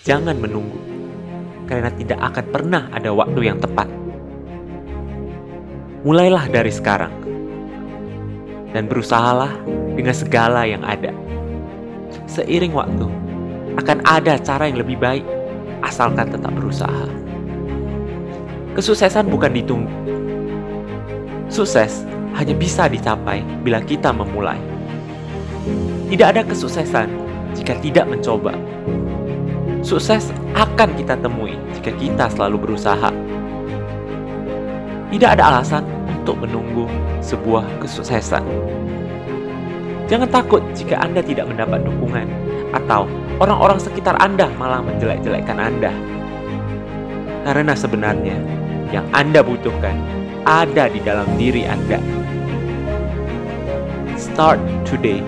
jangan menunggu, karena tidak akan pernah ada waktu yang tepat. Mulailah dari sekarang, dan berusahalah dengan segala yang ada. Seiring waktu, akan ada cara yang lebih baik, asalkan tetap berusaha. Kesuksesan bukan ditunggu. Sukses hanya bisa dicapai bila kita memulai. Tidak ada kesuksesan jika tidak mencoba. Sukses akan kita temui jika kita selalu berusaha. Tidak ada alasan untuk menunggu sebuah kesuksesan. Jangan takut jika Anda tidak mendapat dukungan atau orang-orang sekitar Anda malah menjelek-jelekkan Anda. Karena sebenarnya yang Anda butuhkan ada di dalam diri Anda. Start today.